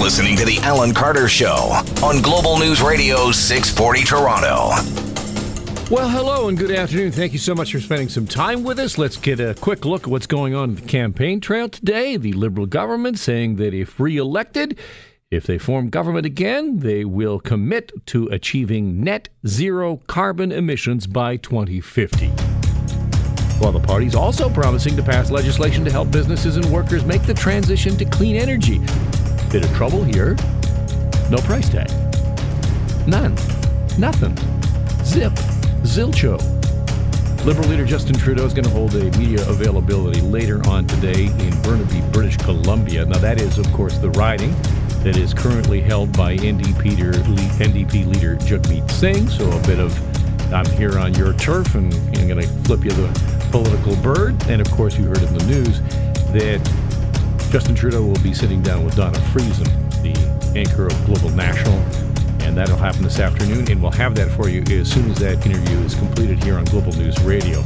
listening to The Alan Carter Show on Global News Radio 640 Toronto. Well, hello and good afternoon. Thank you so much for spending some time with us. Let's get a quick look at what's going on in the campaign trail today. The Liberal government saying that if re elected, if they form government again, they will commit to achieving net zero carbon emissions by 2050. While the party's also promising to pass legislation to help businesses and workers make the transition to clean energy. Bit of trouble here. No price tag. None. Nothing. Zip. Zilcho. Liberal leader Justin Trudeau is going to hold a media availability later on today in Burnaby, British Columbia. Now, that is, of course, the riding that is currently held by NDP leader, NDP leader Jagmeet Singh. So, a bit of I'm here on your turf, and I'm going to flip you the political bird. And of course, you heard in the news that Justin Trudeau will be sitting down with Dawna Friesen, the anchor of Global National, and that'll happen this afternoon. And we'll have that for you as soon as that interview is completed here on Global News Radio.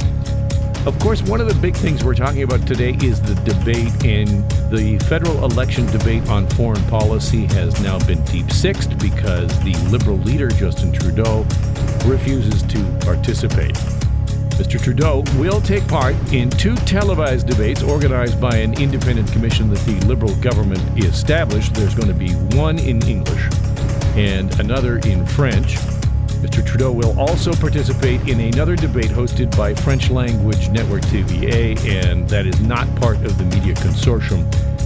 Of course, one of the big things we're talking about today is the debate, and the federal election debate on foreign policy has now been deep sixed because the Liberal leader, Justin Trudeau, refuses to participate. Mr. Trudeau will take part in two televised debates organized by an independent commission that the Liberal government established. There's going to be one in English and another in French. Mr. Trudeau will also participate in another debate hosted by French language network TVA, and that is not part of the media consortium,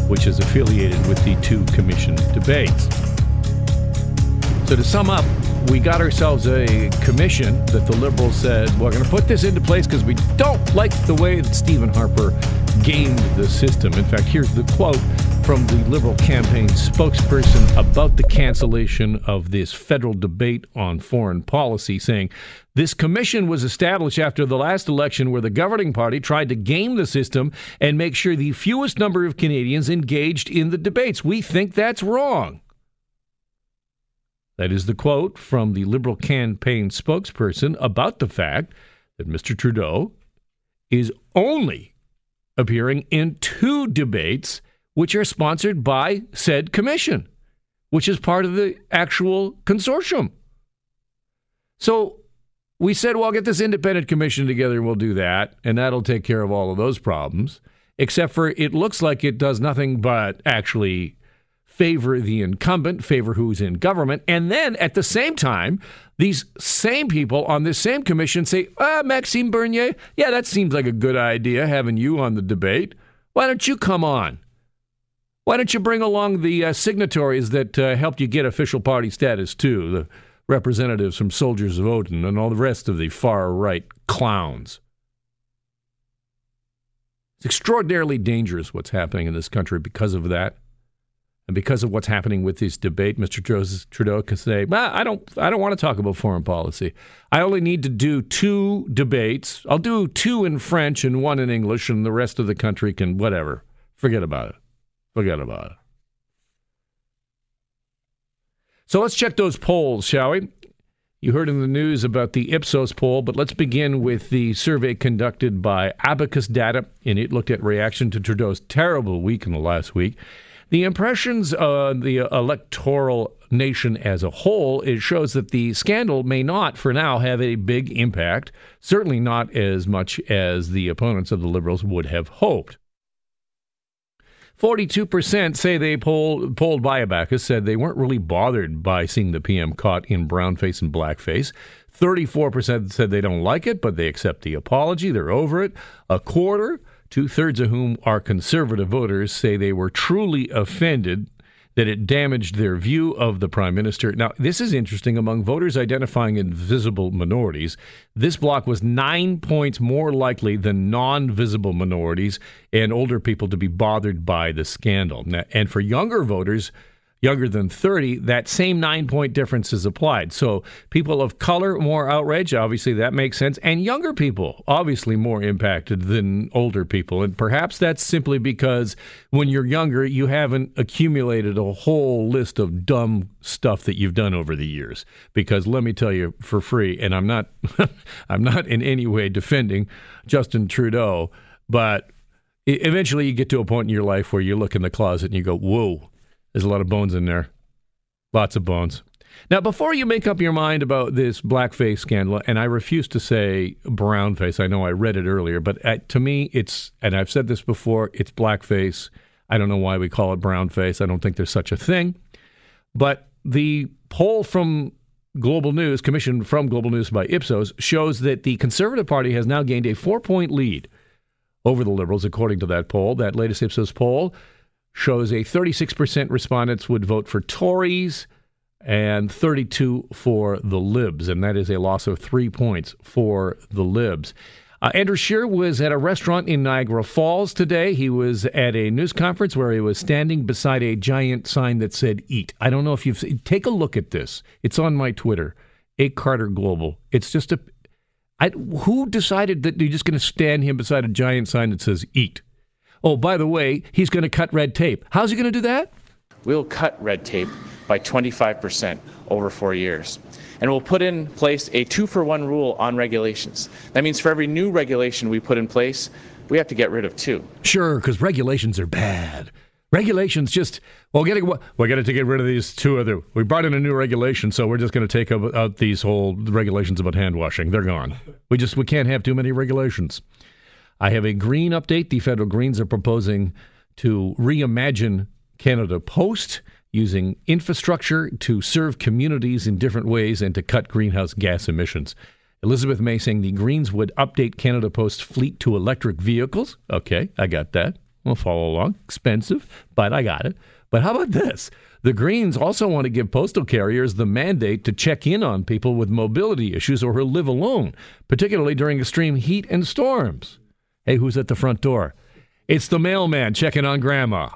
which is affiliated with the two commission debates. So, to sum up, we got ourselves a commission that the Liberals said, we're going to put this into place because we don't like the way that Stephen Harper gamed the system. In fact, here's the quote from the Liberal campaign spokesperson about the cancellation of this federal debate on foreign policy, saying, This commission was established after the last election where the governing party tried to game the system and make sure the fewest number of Canadians engaged in the debates. We think that's wrong. That is the quote from the Liberal campaign spokesperson about the fact that Mr. Trudeau is only appearing in two debates which are sponsored by said commission, which is part of the actual consortium. So we said, well, I'll get this independent commission together and we'll do that, and that'll take care of all of those problems. Except for it looks like it does nothing but actually favor the incumbent, favor who's in government. And then at the same time, these same people on this same commission say, ah, Maxime Bernier, yeah, that seems like a good idea having you on the debate. Why don't you come on? Why don't you bring along the uh, signatories that uh, helped you get official party status too? The representatives from Soldiers of Odin and all the rest of the far right clowns. It's extraordinarily dangerous what's happening in this country because of that. And because of what's happening with this debate, Mr. Trudeau can say, well, I don't, I don't want to talk about foreign policy. I only need to do two debates. I'll do two in French and one in English, and the rest of the country can whatever. Forget about it. Forget about it. So let's check those polls, shall we? You heard in the news about the Ipsos poll, but let's begin with the survey conducted by Abacus Data, and it looked at reaction to Trudeau's terrible week in the last week. The impressions of the electoral nation as a whole, it shows that the scandal may not, for now, have a big impact, certainly not as much as the opponents of the Liberals would have hoped. 42% say they polled, polled by Abacus said they weren't really bothered by seeing the PM caught in brownface and blackface. 34% said they don't like it, but they accept the apology. They're over it. A quarter, two thirds of whom are conservative voters, say they were truly offended that it damaged their view of the prime minister. Now, this is interesting among voters identifying invisible minorities. This bloc was nine points more likely than non visible minorities and older people to be bothered by the scandal. Now, and for younger voters, younger than 30, that same nine point difference is applied. So people of color, more outraged, obviously that makes sense. And younger people, obviously more impacted than older people. And perhaps that's simply because when you're younger, you haven't accumulated a whole list of dumb stuff that you've done over the years. Because let me tell you for free, and I'm not, I'm not in any way defending Justin Trudeau, but eventually you get to a point in your life where you look in the closet and you go, whoa There's a lot of bones in there. Lots of bones. Now, before you make up your mind about this blackface scandal, and I refuse to say brownface, I know I read it earlier, but uh, to me, it's, and I've said this before, it's blackface. I don't know why we call it brownface. I don't think there's such a thing. But the poll from Global News, commissioned from Global News by Ipsos, shows that the Conservative Party has now gained a four point lead over the Liberals, according to that poll. That latest Ipsos poll shows a 36% respondents would vote for Tories and 32 for the Libs, and that is a loss of three points for the Libs. Uh, Andrew Scheer was at a restaurant in Niagara Falls today. He was at a news conference where he was standing beside a giant sign that said "Eat." I don't know if you've take a look at this. It's on my Twitter, A Carter Global. It's just a. I, who decided that you're just going to stand him beside a giant sign that says "Eat"? Oh, by the way, he's going to cut red tape. How's he going to do that? We'll cut red tape by 25% over four years. And we'll put in place a two for one rule on regulations. That means for every new regulation we put in place, we have to get rid of two. Sure, because regulations are bad. Regulations just well, getting we got to get rid of these two other. We brought in a new regulation, so we're just going to take out these whole regulations about hand washing. They're gone. We just we can't have too many regulations. I have a green update. The federal Greens are proposing to reimagine Canada Post using infrastructure to serve communities in different ways and to cut greenhouse gas emissions. Elizabeth May saying the Greens would update Canada Post fleet to electric vehicles. Okay, I got that. We'll follow along. Expensive, but I got it. But how about this? The Greens also want to give postal carriers the mandate to check in on people with mobility issues or who live alone, particularly during extreme heat and storms. Hey, who's at the front door? It's the mailman checking on grandma.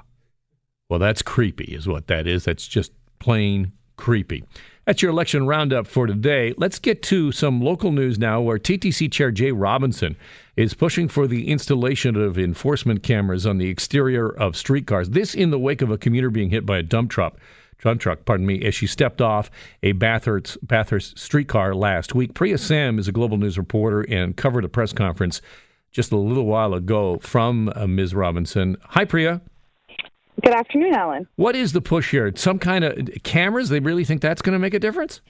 Well, that's creepy, is what that is. That's just plain creepy. That's your election roundup for today. Let's get to some local news now where TTC Chair Jaye Robinson is pushing for the installation of enforcement cameras on the exterior of streetcars. This in the wake of a commuter being hit by a dump truck. Dump truck, pardon me, as she stepped off a Bathurst, Bathurst streetcar last week. Priya Sam is a global news reporter and covered a press conference just a little while ago from uh, Ms. Robinson. Hi, Priya. Good afternoon, Alan. What is the push here? Some kind of cameras? They really think that's going to make a difference?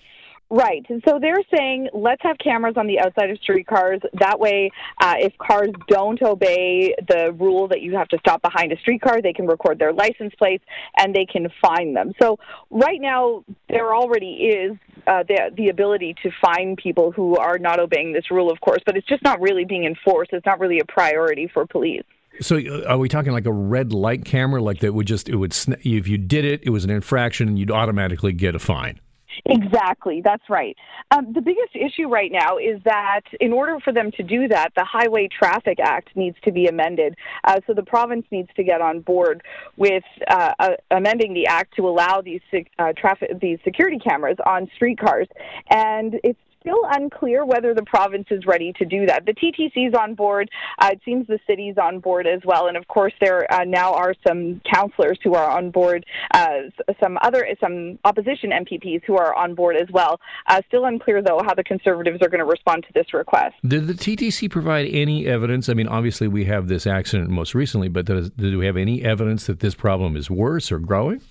Right. And so they're saying let's have cameras on the outside of streetcars. That way, uh, if cars don't obey the rule that you have to stop behind a streetcar, they can record their license plates and they can fine them. So right now, there already is uh, the the ability to fine people who are not obeying this rule, of course, but it's just not really being enforced. It's not really a priority for police. So, uh, are we talking like a red light camera, like that would just it would if you did it, it was an infraction, and you'd automatically get a fine? Exactly, that's right. Um, the biggest issue right now is that in order for them to do that, the Highway Traffic Act needs to be amended. Uh, so the province needs to get on board with uh, uh, amending the act to allow these uh, traffic these security cameras on streetcars, and it's still unclear whether the province is ready to do that. The TTC is on board. Uh, it seems the city's on board as well. And of course, there uh, now are some councillors who are on board, uh, some other, some opposition MPPs who are on board as well. Uh, still unclear, though, how the Conservatives are going to respond to this request. Did the TTC provide any evidence? I mean, obviously, we have this accident most recently, but does, did we have any evidence that this problem is worse or growing?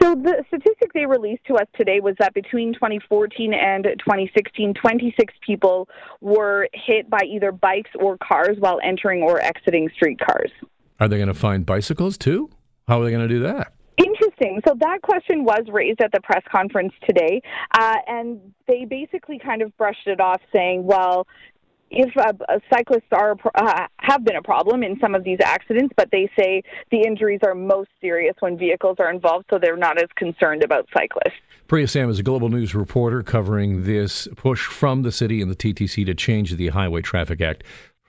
So the statistic they released to us today was that between 2014 and 2016, 26 people were hit by either bikes or cars while entering or exiting streetcars. Are they going to find bicycles too? How are they going to do that? Interesting. So that question was raised at the press conference today, uh, and they basically kind of brushed it off, saying, "Well, if uh, cyclists are uh, have been a problem in some of these accidents, but they say the injuries are most serious when vehicles are involved, so they're not as concerned about cyclists. Priya Sam is a global news reporter covering this push from the city and the TTC to change the Highway Traffic Act.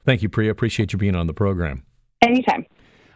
Thank you, Priya. Appreciate you being on the program. Anytime.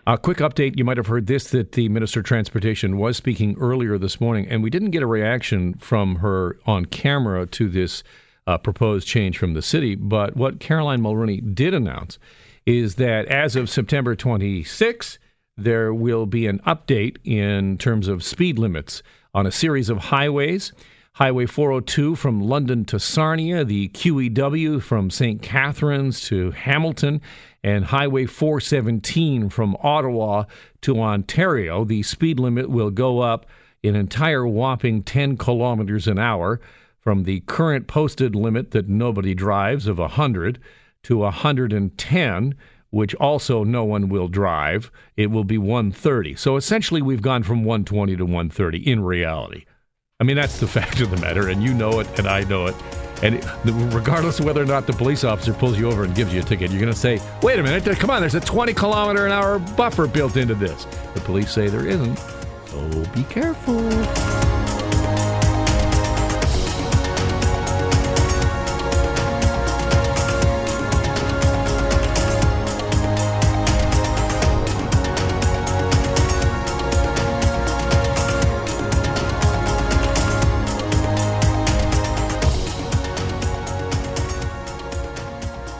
A quick update. You might have heard this that the Minister of Transportation was speaking earlier this morning, and we didn't get a reaction from her on camera to this uh, proposed change from the city. But what Caroline Mulroney did announce is that as of September 26, there will be an update in terms of speed limits on a series of highways. Highway 402 from London to Sarnia, the QEW from St. Catharines to Hamilton, and Highway 417 from Ottawa to Ontario. The speed limit will go up an entire whopping 10 kilometers an hour from the current posted limit that nobody drives of 100 to 110 which also no one will drive. It will be 130. So essentially, we've gone from 120 to 130 in reality. I mean, that's the fact of the matter, and you know it, and I know it. And regardless of whether or not the police officer pulls you over and gives you a ticket, you're going to say, wait a minute, come on, there's a 20 kilometer an hour buffer built into this. The police say there isn't. So be careful.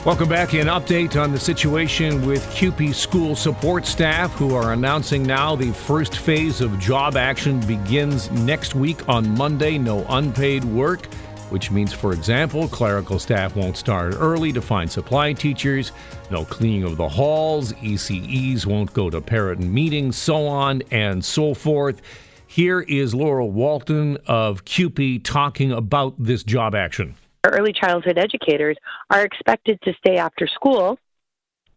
Welcome back. An update on the situation with CUPE school support staff who are announcing now the first phase of job action begins next week on Monday. No unpaid work, which means, for example, clerical staff won't start early to find supply teachers, no cleaning of the halls, ECEs won't go to parent meetings, so on and so forth. Here is Laura Walton of CUPE talking about this job action early childhood educators are expected to stay after school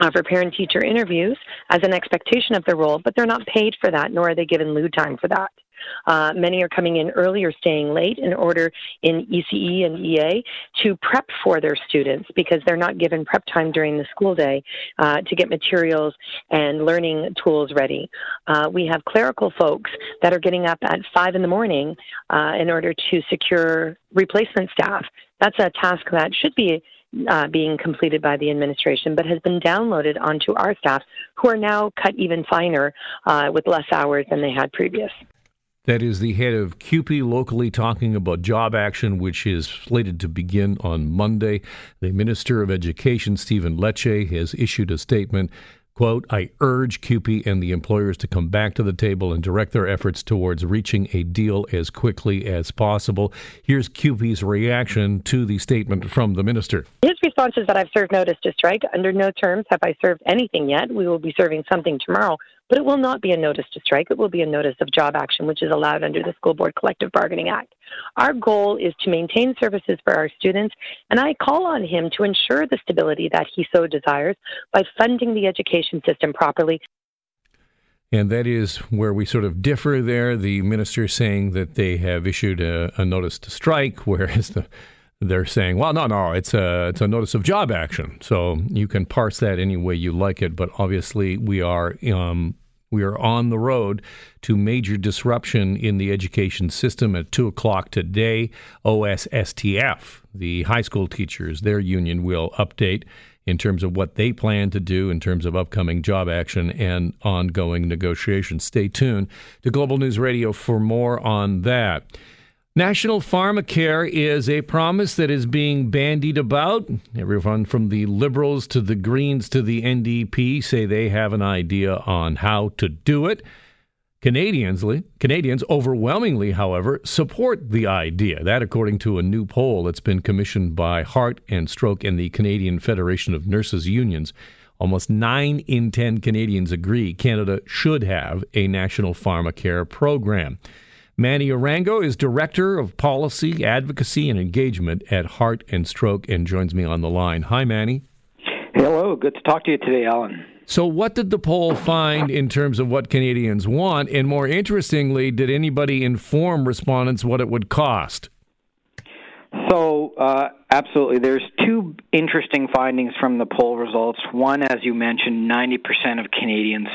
uh, for parent teacher interviews as an expectation of their role, but they're not paid for that, nor are they given lead time for that. Uh, many are coming in early or staying late in order in ECE and EA to prep for their students because they're not given prep time during the school day uh, to get materials and learning tools ready. Uh, we have clerical folks that are getting up at five in the morning uh, in order to secure replacement staff. That's a task that should be uh, being completed by the administration, but has been downloaded onto our staff, who are now cut even finer uh, with less hours than they had previous. That is the head of CUPE locally talking about job action, which is slated to begin on Monday. The Minister of Education, Stephen Lecce, has issued a statement. Quote, I urge CUPE and the employers to come back to the table and direct their efforts towards reaching a deal as quickly as possible. Here's CUPE's reaction to the statement from the minister. His response is that I've served notice to strike. Under no terms have I served anything yet. We will be serving something tomorrow. But it will not be a notice to strike. It will be a notice of job action, which is allowed under the School Board Collective Bargaining Act. Our goal is to maintain services for our students, and I call on him to ensure the stability that he so desires by funding the education system properly. And that is where we sort of differ there. The minister saying that they have issued a, a notice to strike, whereas the they're saying, well, no, no, it's a it's a notice of job action. So you can parse that any way you like it, but obviously we are um, we are on the road to major disruption in the education system at two o'clock today. OSSTF, the high school teachers, their union will update in terms of what they plan to do in terms of upcoming job action and ongoing negotiations. Stay tuned to Global News Radio for more on that. National Pharmacare is a promise that is being bandied about. Everyone from the Liberals to the Greens to the NDP say they have an idea on how to do it. Canadians, Canadians overwhelmingly, however, support the idea. That, according to a new poll that's been commissioned by Heart and Stroke and the Canadian Federation of Nurses Unions, almost nine in ten Canadians agree Canada should have a national pharmacare program. Manny Arango is Director of Policy, Advocacy, and Engagement at Heart and Stroke and joins me on the line. Hi, Manny. Hello. Good to talk to you today, Alan. So, what did the poll find in terms of what Canadians want? And more interestingly, did anybody inform respondents what it would cost? So, uh, absolutely. There's two interesting findings from the poll results. One, as you mentioned, 90% of Canadians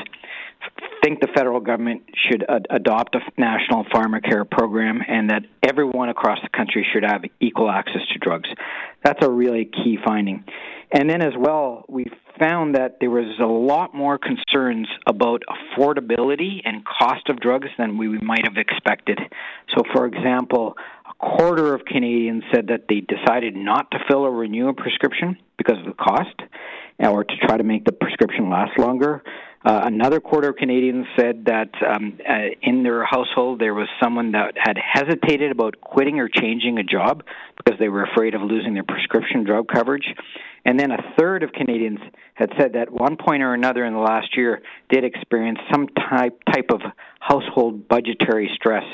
think the federal government should ad- adopt a national pharmacare program and that everyone across the country should have equal access to drugs. That's a really key finding. And then as well, we found that there was a lot more concerns about affordability and cost of drugs than we might have expected. So, for example, a quarter of Canadians said that they decided not to fill or renew a prescription because of the cost or to try to make the prescription last longer. Uh, another quarter of Canadians said that um, uh, in their household there was someone that had hesitated about quitting or changing a job because they were afraid of losing their prescription drug coverage. And then a third of Canadians had said that one point or another in the last year did experience some type type of household budgetary stress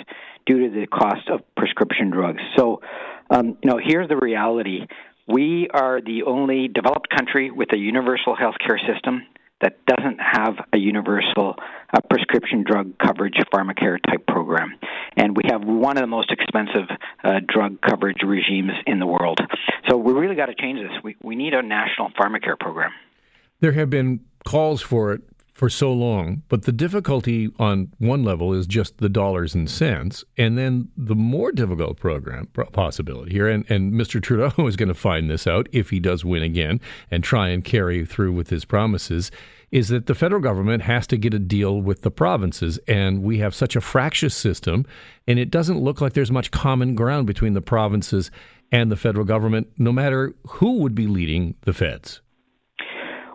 due to the cost of prescription drugs. So, um, you know, here's the reality: we are the only developed country with a universal health care system that doesn't have a universal uh, prescription drug coverage pharmacare type program. And we have one of the most expensive uh, drug coverage regimes in the world. So we really got to change this. We, we need a national pharmacare program. There have been calls for it for so long, but the difficulty on one level is just the dollars and cents, and then the more difficult program possibility here, and, and Mr. Trudeau is going to find this out if he does win again and try and carry through with his promises, is that the federal government has to get a deal with the provinces, and we have such a fractious system, and it doesn't look like there's much common ground between the provinces and the federal government, no matter who would be leading the feds.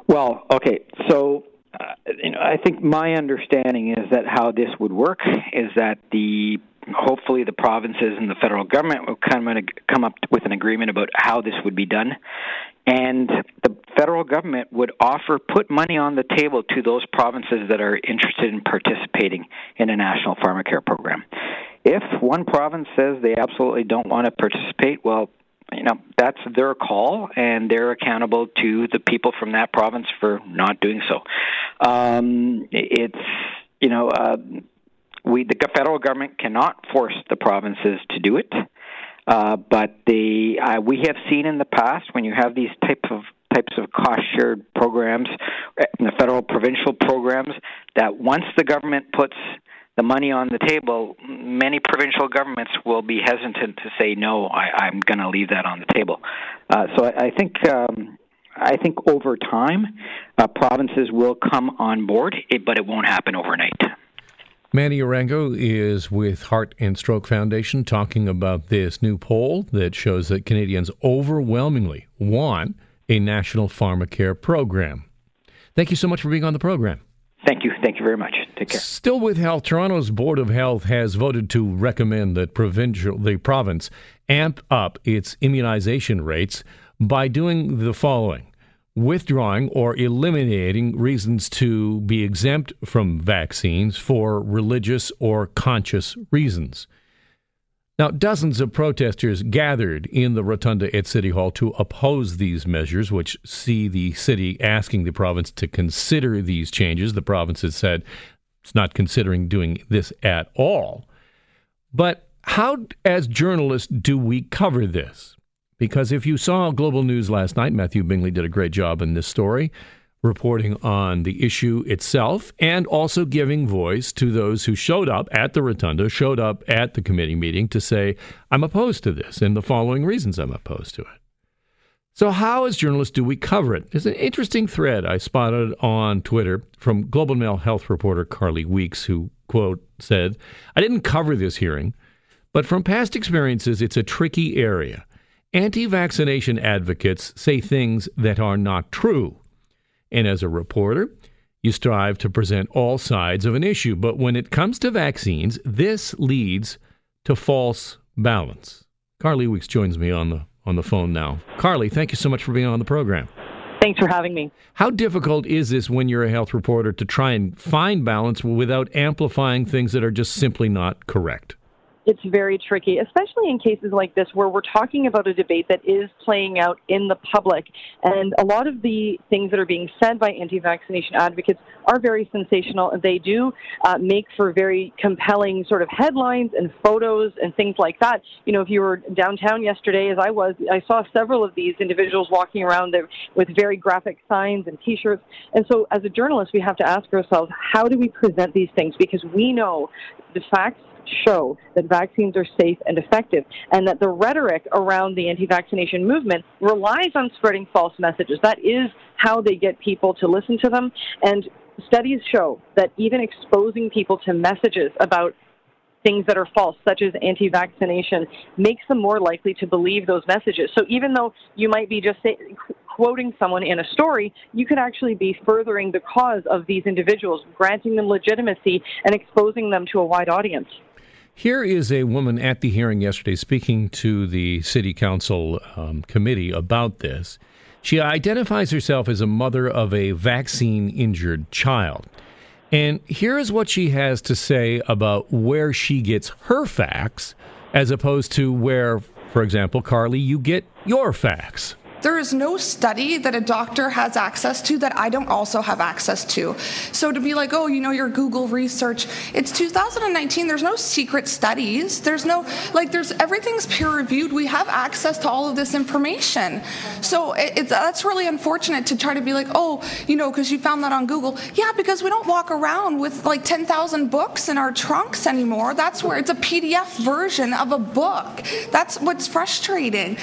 Well, okay, so uh, you know, I think my understanding is that how this would work is that the hopefully the provinces and the federal government will come come up with an agreement about how this would be done, and the federal government would offer put money on the table to those provinces that are interested in participating in a national pharmacare program. If one province says they absolutely don't want to participate, well, you know that's their call, and they're accountable to the people from that province for not doing so. Um, it's you know uh, we the federal government cannot force the provinces to do it, uh, but the uh, we have seen in the past when you have these type of types of cost shared programs, uh, the federal provincial programs, that once the government puts the money on the table, many provincial governments will be hesitant to say no. I, am going to leave that on the table. Uh, so I, I think um, I think over time, uh, provinces will come on board, but it won't happen overnight. Manny Arango is with Heart and Stroke Foundation talking about this new poll that shows that Canadians overwhelmingly want a national pharmacare program. Thank you so much for being on the program. Thank you. Thank you very much. Take care. Still with health, Toronto's Board of Health has voted to recommend that provincial the province amp up its immunization rates by doing the following withdrawing or eliminating reasons to be exempt from vaccines for religious or conscious reasons. Now, dozens of protesters gathered in the rotunda at City Hall to oppose these measures, which see the city asking the province to consider these changes. The province has said it's not considering doing this at all. But how, as journalists, do we cover this? Because if you saw Global News last night, Matthew Bingley did a great job in this story reporting on the issue itself and also giving voice to those who showed up at the rotunda, showed up at the committee meeting to say, I'm opposed to this and the following reasons I'm opposed to it. So, how, as journalists, do we cover it? There's an interesting thread I spotted on Twitter from Globe and Mail health reporter Carly Weeks, who, quote, said, I didn't cover this hearing, but from past experiences, it's a tricky area. Anti vaccination advocates say things that are not true and as a reporter, you strive to present all sides of an issue. But when it comes to vaccines, this leads to false balance. Carly Weeks joins me on the on the phone now. Carly, thank you so much for being on the program. Thanks for having me. How difficult is this when you're a health reporter to try and find balance without amplifying things that are just simply not correct? It's very tricky, especially in cases like this where we're talking about a debate that is playing out in the public. And a lot of the things that are being said by anti vaccination advocates are very sensational, and they do uh, make for very compelling sort of headlines and photos and things like that. You know, if you were downtown yesterday, as I was, I saw several of these individuals walking around there with very graphic signs and t shirts. And so, as a journalist, we have to ask ourselves how do we present these things? Because we know the facts show that vaccines are safe and effective, and that the rhetoric around the anti vaccination movement relies on spreading false messages. That is how they get people to listen to them. And studies show that even exposing people to messages about things that are false, such as anti vaccination, makes them more likely to believe those messages. So even though you might be just say, quoting someone in a story, you could actually be furthering the cause of these individuals, granting them legitimacy and exposing them to a wide audience. Here is a woman at the hearing yesterday speaking to the city council um, committee about this. She identifies herself as a mother of a vaccine injured child. And here's what she has to say about where she gets her facts as opposed to where, for example, Carly, you get your facts. There is no study that a doctor has access to that I don't also have access to. So to be like, oh, you know, your Google research, it's 2019. There's no secret studies. There's no, like, there's everything's peer reviewed. We have access to all of this information. So it, it's, that's really unfortunate to try to be like, oh, you know, because you found that on Google. Yeah, because we don't walk around with like 10,000 books in our trunks anymore. That's where it's a PDF version of a book. That's what's frustrating.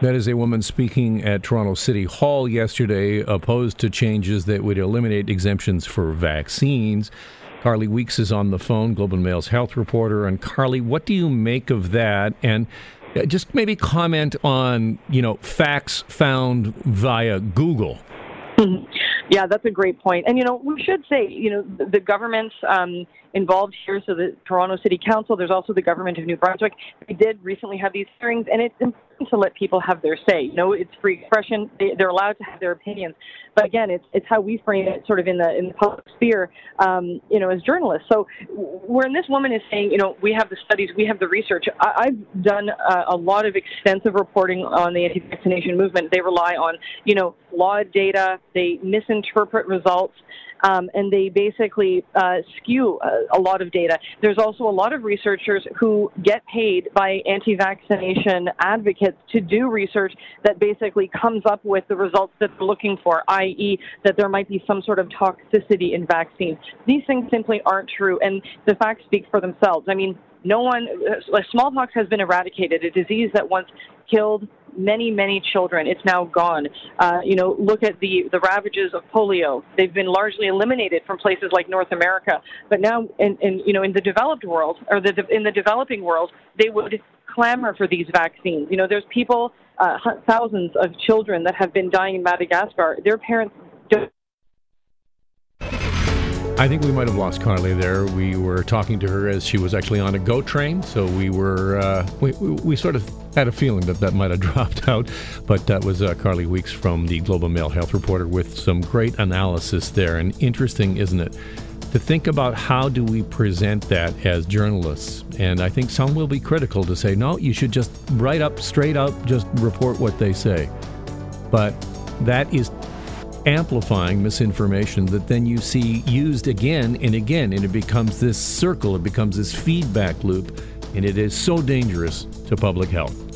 That is a woman speaking at Toronto City Hall yesterday, opposed to changes that would eliminate exemptions for vaccines. Carly Weeks is on the phone, Globe and Mail's health reporter. And Carly, what do you make of that? And uh, just maybe comment on, you know, facts found via Google. Yeah, that's a great point. And, you know, we should say, you know, the, the government's um, involved here, so the Toronto City Council, there's also the government of New Brunswick. They did recently have these hearings, and it's important to let people have their say. You know, it's free expression. They, they're allowed to have their opinions. But again, it's, it's how we frame it sort of in the, in the public sphere, um, you know, as journalists. So when this woman is saying, you know, we have the studies, we have the research, I, I've done uh, a lot of extensive reporting on the anti-vaccination movement. They rely on, you know, flawed data. They misinterpret results um, and they basically uh, skew a, a, lot of data. There's also a lot of researchers who get paid by anti vaccination advocates to do research that basically comes up with the results that they're looking for, i.e., that there might be some sort of toxicity in vaccines. These things simply aren't true, and the facts speak for themselves. I mean, no one, uh, smallpox has been eradicated, a disease that once killed many, many children. It's now gone. Uh, you know, look at the, the ravages of polio. They've been largely eliminated from places like North America. But now, in, in you know, in the developed world or the, in the developing world, they would clamor for these vaccines. You know, there's people, uh, thousands of children that have been dying in Madagascar. Their parents don't I think we might have lost Carly there. We were talking to her as she was actually on a GO train, so we were uh, we, we sort of had a feeling that that might have dropped out. But that was uh, Carly Weeks from the Globe and Mail Health Reporter with some great analysis there. And interesting, isn't it? To think about how do we present that as journalists, and I think some will be critical to say, no, you should just write up straight up, just report what they say. But that is amplifying misinformation that then you see used again and again, and it becomes this circle, it becomes this feedback loop, and it is so dangerous to public health.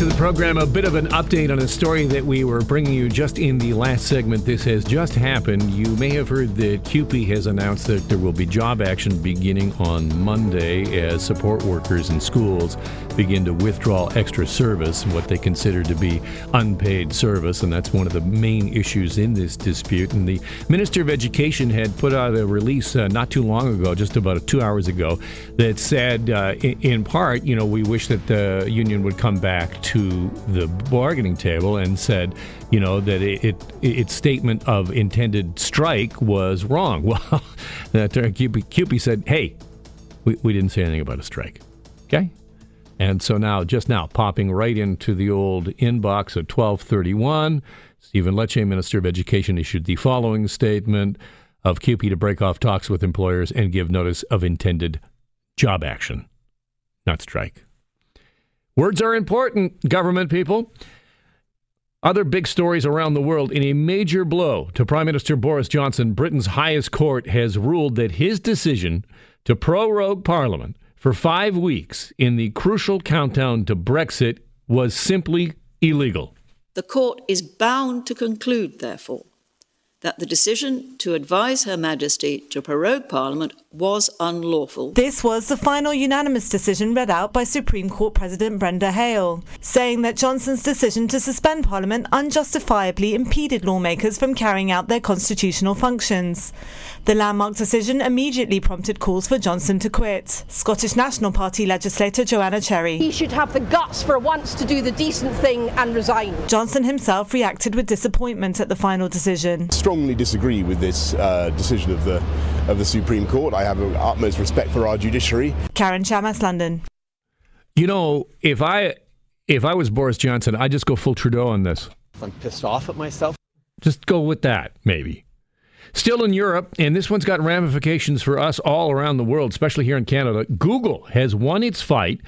To the program. A bit of an update on a story that we were bringing you just in the last segment. This has just happened. You may have heard that CUPE has announced that there will be job action beginning on Monday as support workers in schools begin to withdraw extra service, what they consider to be unpaid service. And that's one of the main issues in this dispute. And the Minister of Education had put out a release uh, not too long ago, just about two hours ago, that said, uh, in, part, you know, we wish that the union would come back back to the bargaining table and said, you know, that it, it its statement of intended strike was wrong. Well, that CUPE said, hey, we, we didn't say anything about a strike. Okay? And so now, just now, popping right into the old inbox at 1231, Stephen Lecce, Minister of Education, issued the following statement of CUPE to break off talks with employers and give notice of intended job action, not strike. Words are important, government people. Other big stories around the world. In a major blow to Prime Minister Boris Johnson, Britain's highest court has ruled that his decision to prorogue Parliament for five weeks in the crucial countdown to Brexit was simply illegal. The court is bound to conclude, therefore, that the decision to advise Her Majesty to prorogue Parliament was unlawful. This was the final unanimous decision read out by Supreme Court President Brenda Hale, saying that Johnson's decision to suspend Parliament unjustifiably impeded lawmakers from carrying out their constitutional functions. The landmark decision immediately prompted calls for Johnson to quit. Scottish National Party legislator Joanna Cherry. He should have the guts for once to do the decent thing and resign. Johnson himself reacted with disappointment at the final decision. Strongly disagree with this uh, decision of the of the Supreme Court. I have utmost respect for our judiciary. Karen Chamas, London. You know, if I if I was Boris Johnson, I'd just go full Trudeau on this. I'm pissed off at myself. Just go with that, maybe. Still in Europe, and this one's got ramifications for us all around the world, especially here in Canada. Google has won its fight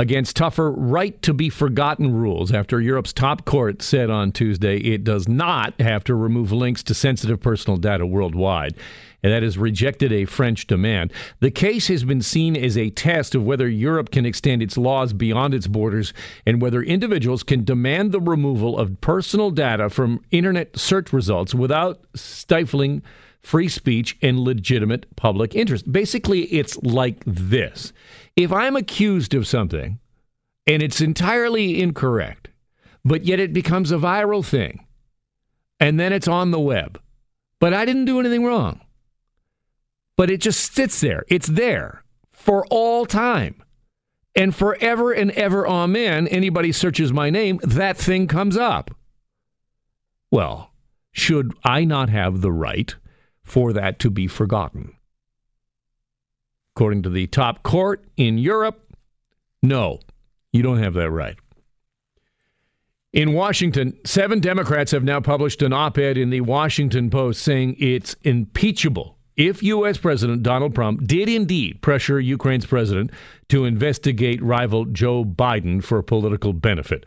against tougher right to be forgotten rules after Europe's top court said on Tuesday it does not have to remove links to sensitive personal data worldwide and that has rejected a French demand. The case has been seen as a test of whether Europe can extend its laws beyond its borders and whether individuals can demand the removal of personal data from internet search results without stifling free speech and legitimate public interest. Basically, it's like this if I'm accused of something and it's entirely incorrect, but yet it becomes a viral thing, and then it's on the web, but I didn't do anything wrong but it just sits there. It's there for all time. And forever and ever, amen, anybody searches my name, that thing comes up. Well, should I not have the right for that to be forgotten? According to the top court in Europe, no, you don't have that right. In Washington, seven Democrats have now published an op ed in the Washington Post saying it's impeachable if U.S. President Donald Trump did indeed pressure Ukraine's president to investigate rival Joe Biden for political benefit,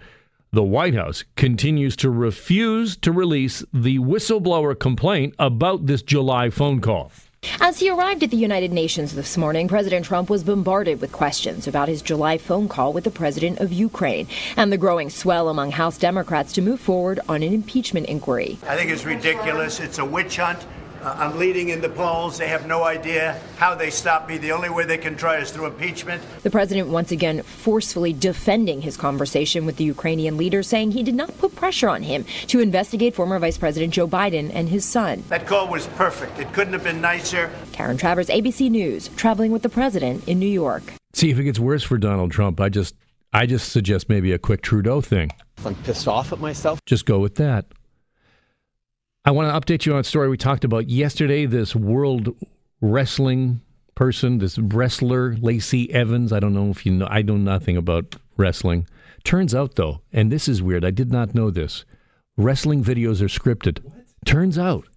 the White House continues to refuse to release the whistleblower complaint about this July phone call. As he arrived at the United Nations this morning, President Trump was bombarded with questions about his July phone call with the president of Ukraine and the growing swell among House Democrats to move forward on an impeachment inquiry. I think it's ridiculous. It's a witch hunt. Uh, I'm leading in the polls. They have no idea how they stop me. The only way they can try is through impeachment. The president once again forcefully defending his conversation with the Ukrainian leader, saying he did not put pressure on him to investigate former Vice President Joe Biden and his son. That call was perfect. It couldn't have been nicer. Karen Travers, ABC News, traveling with the president in New York. See if it gets worse for Donald Trump. I just I just suggest maybe a quick Trudeau thing. I'm pissed off at myself. Just go with that. I want to update you on a story we talked about yesterday. This world wrestling person, this wrestler, Lacey Evans. I don't know if you know, I know nothing about wrestling. Turns out, though, and this is weird, I did not know this wrestling videos are scripted. What? Turns out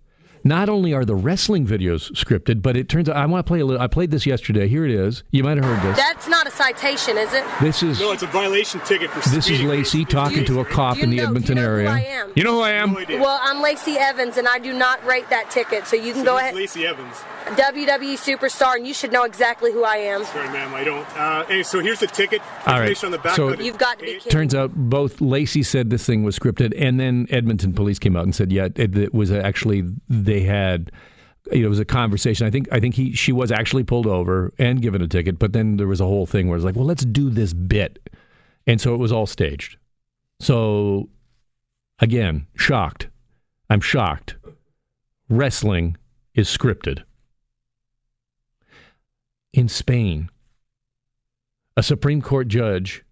not only are the wrestling videos scripted, but it turns out I want to play a little. I played this yesterday. Here it is. You might have heard this. That's not a citation, is it? This is no. It's a violation ticket for. This is Lacey talking to a cop in the know, Edmonton you know area. You know who I am? No well, I'm Lacey Evans, and I do not rate that ticket. So you can so go ahead. Lacey Evans. WWE superstar, and you should know exactly who I am. Sorry, ma'am, I don't. Uh, hey, so here's the ticket. All right. On the back so you've got to be kidding. Turns out both Lacey said this thing was scripted, and then Edmonton police came out and said, yeah, it, it was actually they had you know, it was a conversation. I think I think he she was actually pulled over and given a ticket, but then there was a whole thing where it's like, well, let's do this bit, and so it was all staged. So, again, shocked. I'm shocked. Wrestling is scripted. In Spain, a Supreme Court judge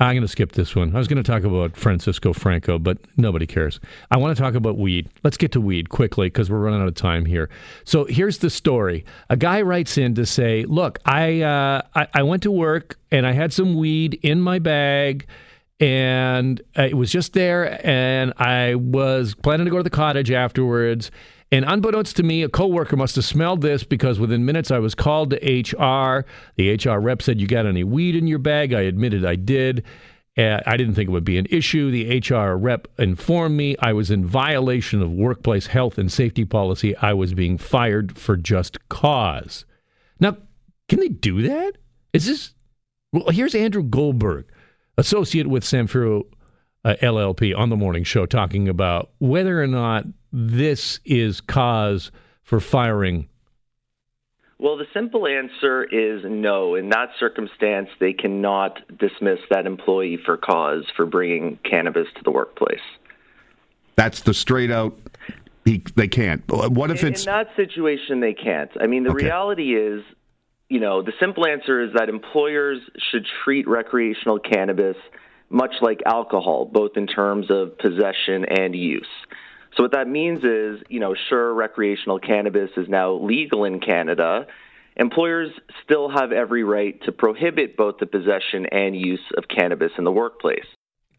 I'm going to skip this one. I was going to talk about Francisco Franco, but nobody cares. I want to talk about weed. Let's get to weed quickly because we're running out of time here. So here's the story. A guy writes in to say, "Look, I, uh, I, I went to work and I had some weed in my bag." And it was just there, and I was planning to go to the cottage afterwards. And unbeknownst to me, a coworker must have smelled this because within minutes I was called to HR. The HR rep said, You got any weed in your bag? I admitted I did. Uh, I didn't think it would be an issue. The HR rep informed me I was in violation of workplace health and safety policy. I was being fired for just cause. Now, can they do that? Is this. Well, here's Andrew Goldberg, associate with Samfiru uh, LLP on the morning show, talking about whether or not this is cause for firing Well, the simple answer is no. In that circumstance, they cannot dismiss that employee for cause for bringing cannabis to the workplace. That's the straight out. He, they can't. What if in, it's in that situation? They can't. I mean, the Okay. reality is, you know, the simple answer is that employers should treat recreational cannabis much like alcohol, both in terms of possession and use. So what that means is, you know, sure, recreational cannabis is now legal in Canada. Employers still have every right to prohibit both the possession and use of cannabis in the workplace.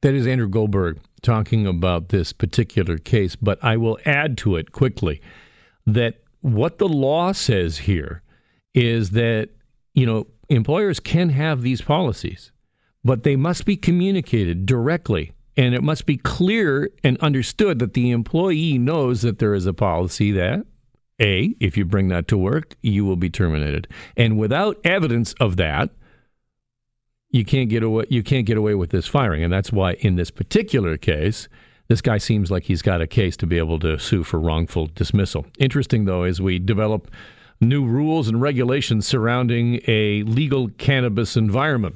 That is Andrew Goldberg talking about this particular case, but I will add to it quickly that what the law says here is that, you know, employers can have these policies, but they must be communicated directly. And it must be clear and understood that the employee knows that there is a policy that, A, if you bring that to work, you will be terminated. And without evidence of that, you can't get away you can't get away with this firing. And that's why in this particular case this guy seems like he's got a case to be able to sue for wrongful dismissal. Interesting though as we develop new rules and regulations surrounding a legal cannabis environment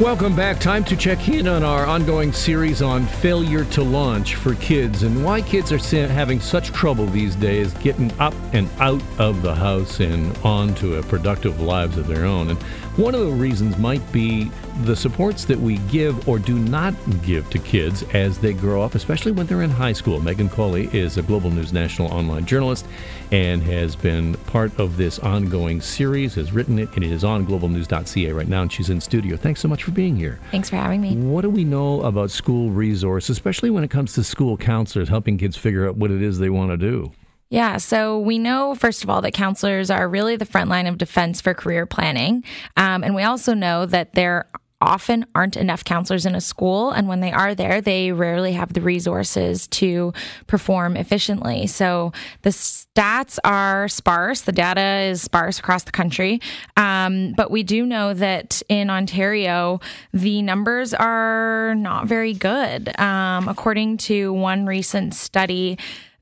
Welcome back. Time to check in on our ongoing series on failure to launch for kids and why kids are having such trouble these days getting up and out of the house and onto a productive lives of their own. And one of the reasons might be the supports that we give or do not give to kids as they grow up, especially when they're in high school. Megan Coley is a Global News National online journalist and has been part of this ongoing series, has written it, and it is on globalnews.ca right now, and she's in studio. Thanks so much for being here. Thanks for having me. What do we know about school resource, especially when it comes to school counselors helping kids figure out what it is they want to do? Yeah, so we know, first of all, that counselors are really the front line of defense for career planning. Um, and we also know that there often aren't enough counselors in a school. And when they are there, they rarely have the resources to perform efficiently. So the stats are sparse, the data is sparse across the country. Um, but we do know that in Ontario, the numbers are not very good. Um, according to one recent study,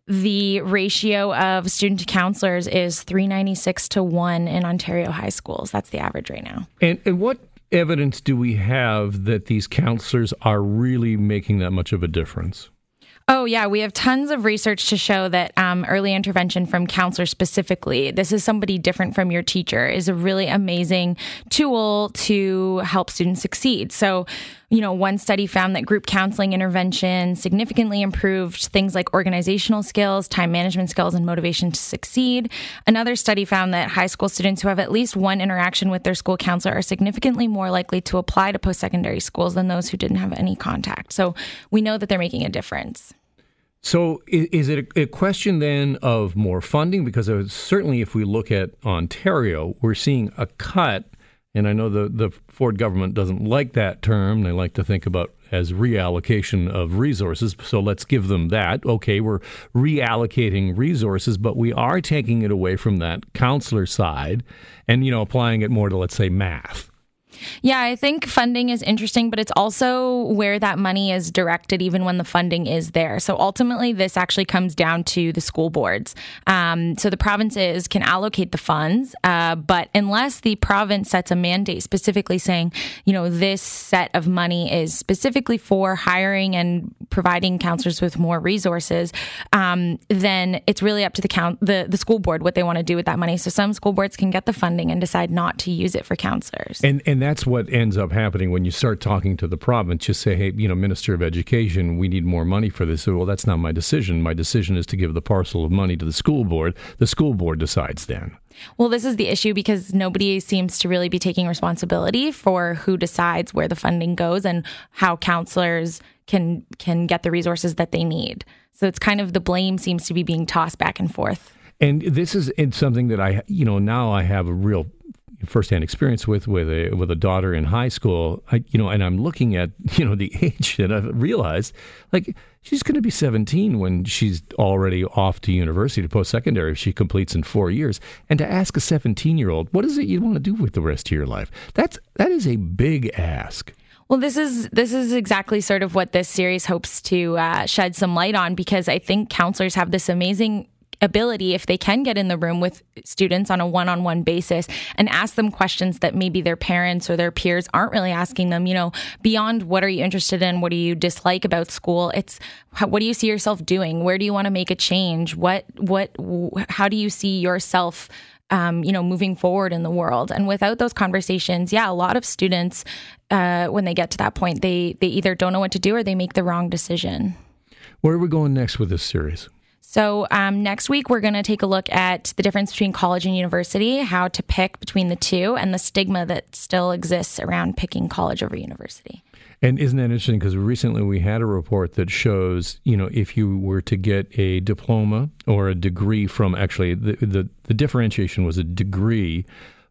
the ratio of student to counselors is 396 to 1 in Ontario high schools. That's the average right now. And, and what evidence do we have that these counselors are really making that much of a difference? Oh, yeah. We have tons of research to show that um, early intervention from counselors specifically, this is somebody different from your teacher, is a really amazing tool to help students succeed. So, you know, one study found that group counseling intervention significantly improved things like organizational skills, time management skills, and motivation to succeed. Another study found that high school students who have at least one interaction with their school counselor are significantly more likely to apply to post secondary schools than those who didn't have any contact. So we know that they're making a difference. So, is it a question then of more funding? Because uh, certainly, if we look at Ontario, we're seeing a cut, and I know the, the Ford government doesn't like that term. They like to think about as reallocation of resources. So let's give them that. Okay, we're reallocating resources, but we are taking it away from that counselor side, and you know, applying it more to let's say math. Yeah, I think funding is interesting, but it's also where that money is directed, even when the funding is there. So ultimately, this actually comes down to the school boards. Um, so the provinces can allocate the funds, uh, but unless the province sets a mandate specifically saying, you know, this set of money is specifically for hiring and providing counselors with more resources, um, then it's really up to the count the the school board what they want to do with that money. So some school boards can get the funding and decide not to use it for counselors. And and that's what ends up happening when you start talking to the province. You say, hey, you know, Minister of Education, we need more money for this. So, well, that's not my decision. My decision is to give the parcel of money to the school board. The school board decides then. Well, this is the issue because nobody seems to really be taking responsibility for who decides where the funding goes and how counselors can can get the resources that they need. So it's kind of the blame seems to be being tossed back and forth. And this is it's something that I, you know, now I have a real firsthand experience with with a with a daughter in high school. I, you know, and I'm looking at you know the age and I've realized, like she's going to be 17 when she's already off to university to post secondary if she completes in four years. And to ask a 17 year old, what is it you want to do with the rest of your life? That's that is a big ask. Well, this is this is exactly sort of what this series hopes to uh, shed some light on because I think counselors have this amazing ability if they can get in the room with students on a one-on-one basis and ask them questions that maybe their parents or their peers aren't really asking them you know beyond what are you interested in what do you dislike about school it's what do you see yourself doing where do you want to make a change what what how do you see yourself um, you know, moving forward in the world. And without those conversations, yeah, a lot of students, uh, when they get to that point, they they either don't know what to do or they make the wrong decision. Where are we going next with this series? So, um, next week, we're going to take a look at the difference between college and university, how to pick between the two, and the stigma that still exists around picking college over university. And isn't that interesting? Because recently we had a report that shows, you know, if you were to get a diploma or a degree from actually the, the, the differentiation was a degree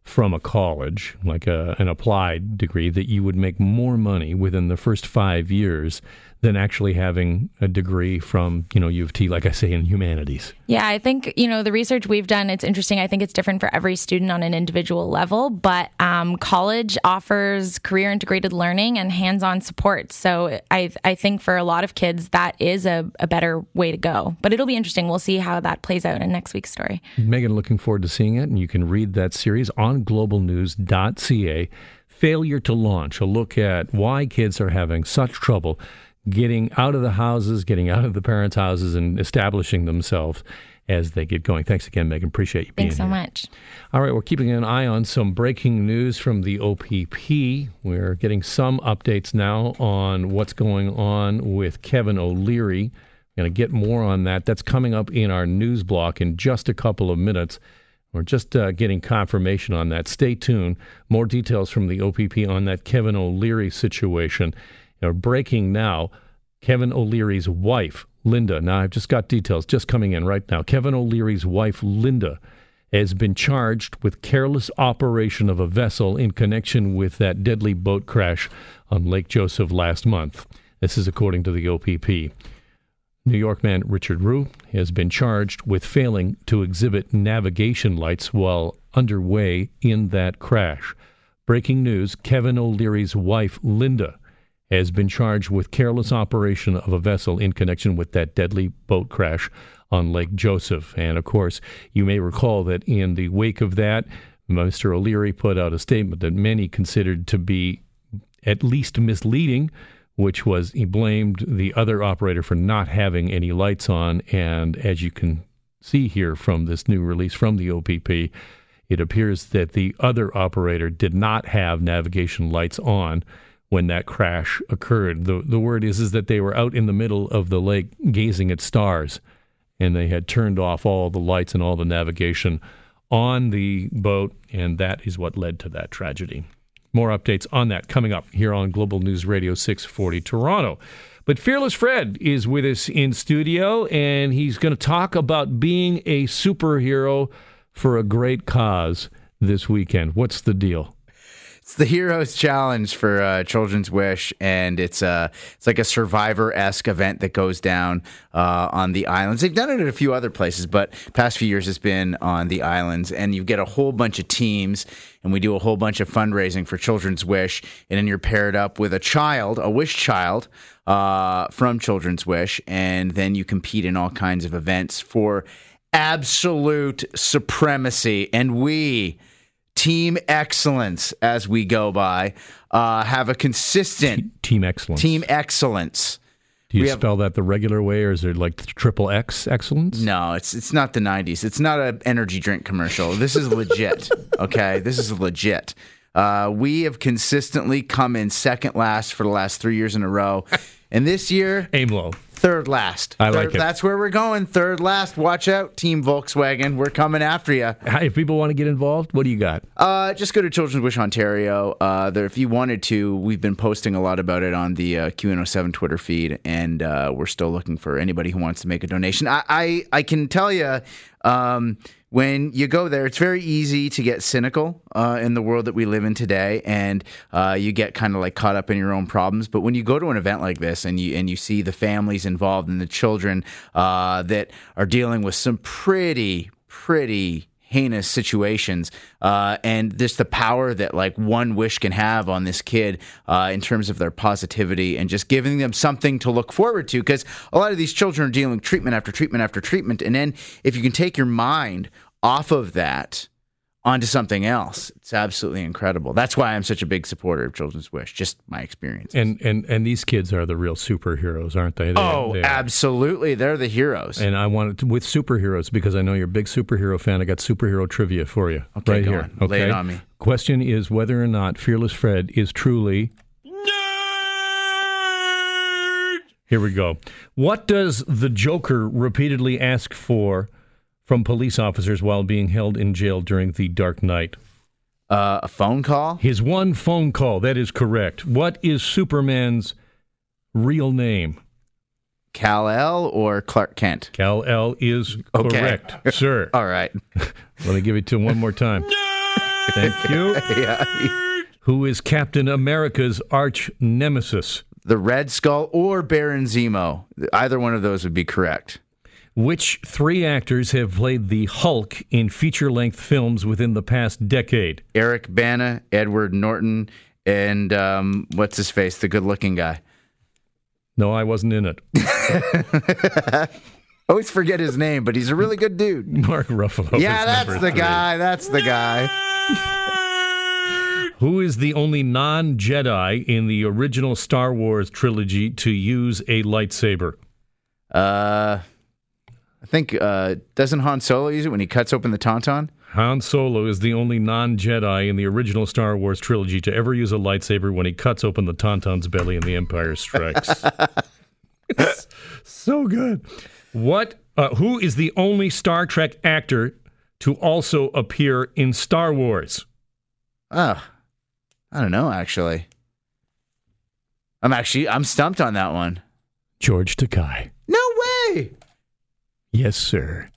from a college, like a, an applied degree, that you would make more money within the first five years than actually having a degree from, you know, U of T, like I say, in humanities. Yeah, I think, you know, the research we've done, it's interesting. I think it's different for every student on an individual level, but um, college offers career integrated learning and hands on support. So I, I think for a lot of kids, that is a, a better way to go. But it'll be interesting. We'll see how that plays out in next week's story. Megan, looking forward to seeing it. And you can read that series on globalnews.ca. Failure to launch, a look at why kids are having such trouble getting out of the houses, getting out of the parents' houses, and establishing themselves as they get going. Thanks again, Megan. Appreciate you being Thanks so here. much. All right, we're keeping an eye on some breaking news from the OPP. We're getting some updates now on what's going on with Kevin O'Leary. Going to get more on that. That's coming up in our news block in just a couple of minutes. We're just uh, getting confirmation on that. Stay tuned. More details from the OPP on that Kevin O'Leary situation. You know, breaking now, Kevin O'Leary's wife, Linda. Now, I've just got details just coming in right now. Kevin O'Leary's wife, Linda, has been charged with careless operation of a vessel in connection with that deadly boat crash on Lake Joseph last month. This is according to the OPP. New York man Richard Ruh has been charged with failing to exhibit navigation lights while underway in that crash. Breaking news Kevin O'Leary's wife, Linda, has been charged with careless operation of a vessel in connection with that deadly boat crash on Lake Joseph. And of course, you may recall that in the wake of that, Mr. O'Leary put out a statement that many considered to be at least misleading, which was he blamed the other operator for not having any lights on. And as you can see here from this new release from the OPP, it appears that the other operator did not have navigation lights on when that crash occurred. The the word is is that they were out in the middle of the lake gazing at stars and they had turned off all the lights and all the navigation on the boat and that is what led to that tragedy. More updates on that coming up here on Global News Radio 640 Toronto. But Fearless Fred is with us in studio and he's going to talk about being a superhero for a great cause this weekend. What's the deal? It's the Heroes Challenge for uh, Children's Wish, and it's uh, it's like a Survivor esque event that goes down uh, on the islands. They've done it at a few other places, but past few years it's been on the islands, and you get a whole bunch of teams, and we do a whole bunch of fundraising for Children's Wish, and then you're paired up with a child, a wish child uh, from Children's Wish, and then you compete in all kinds of events for absolute supremacy, and we team excellence as we go by. Uh, have a consistent team excellence. Team excellence. Do you We have- spell that the regular way, or is there like triple X excellence? No, it's it's not the '90s. It's not an energy drink commercial. This is legit. okay, this is legit. Uh, we have consistently come in second last for the last three years in a row, and this year aim low. Third last. I like it. That's where we're going. Third last. Watch out, Team Volkswagen. We're coming after you. If people want to get involved, what do you got? Uh, just go to Children's Wish Ontario. Uh, there, if you wanted to, we've been posting a lot about it on the uh, Q107 Twitter feed, and uh, we're still looking for anybody who wants to make a donation. I I, I can tell you, um, when you go there, it's very easy to get cynical uh, in the world that we live in today, and uh, you get kind of like caught up in your own problems. But when you go to an event like this, and you and you see the families involved and the children uh, that are dealing with some pretty pretty heinous situations uh, and just the power that like one wish can have on this kid uh, in terms of their positivity and just giving them something to look forward to. Because a lot of these children are dealing treatment after treatment after treatment and then if you can take your mind off of that onto something else it's absolutely incredible that's why i'm such a big supporter of children's wish just my experience And and and these kids are the real superheroes, aren't they? They- oh they absolutely they're the heroes And I wanted to, with superheroes because I know you're a big superhero fan. I got superhero trivia for you Okay, right here. on. Lay it on me. Question is whether or not Fearless Fred is truly. Nerd! Here we go. What does the Joker repeatedly ask for from police officers while being held in jail during the Dark Knight? Uh, a phone call? His one phone call. That is correct. What is Superman's real name? Kal El or Clark Kent? Kal El is Okay. correct, sir. All right. Let me give it to him one more time. Thank you. yeah. Who is Captain America's arch nemesis? The Red Skull or Baron Zemo. Either one of those would be correct. Which three actors have played the Hulk in feature length films within the past decade? Eric Bana, Edward Norton, and um, what's his face, the good looking guy. No, I wasn't in it. Always forget his name, but he's a really good dude. Mark Ruffalo. yeah, that's the three. guy. That's the guy. Who is the only non Jedi in the original Star Wars trilogy to use a lightsaber? Uh, I think uh, doesn't Han Solo use it when he cuts open the tauntaun? Han Solo is the only non Jedi in the original Star Wars trilogy to ever use a lightsaber when he cuts open the Tauntaun's belly in The Empire Strikes. so good. What? Uh, who is the only Star Trek actor to also appear in Star Wars? Oh, I don't know. Actually, I'm actually I'm stumped on that one. George Takei. No. Yes, sir.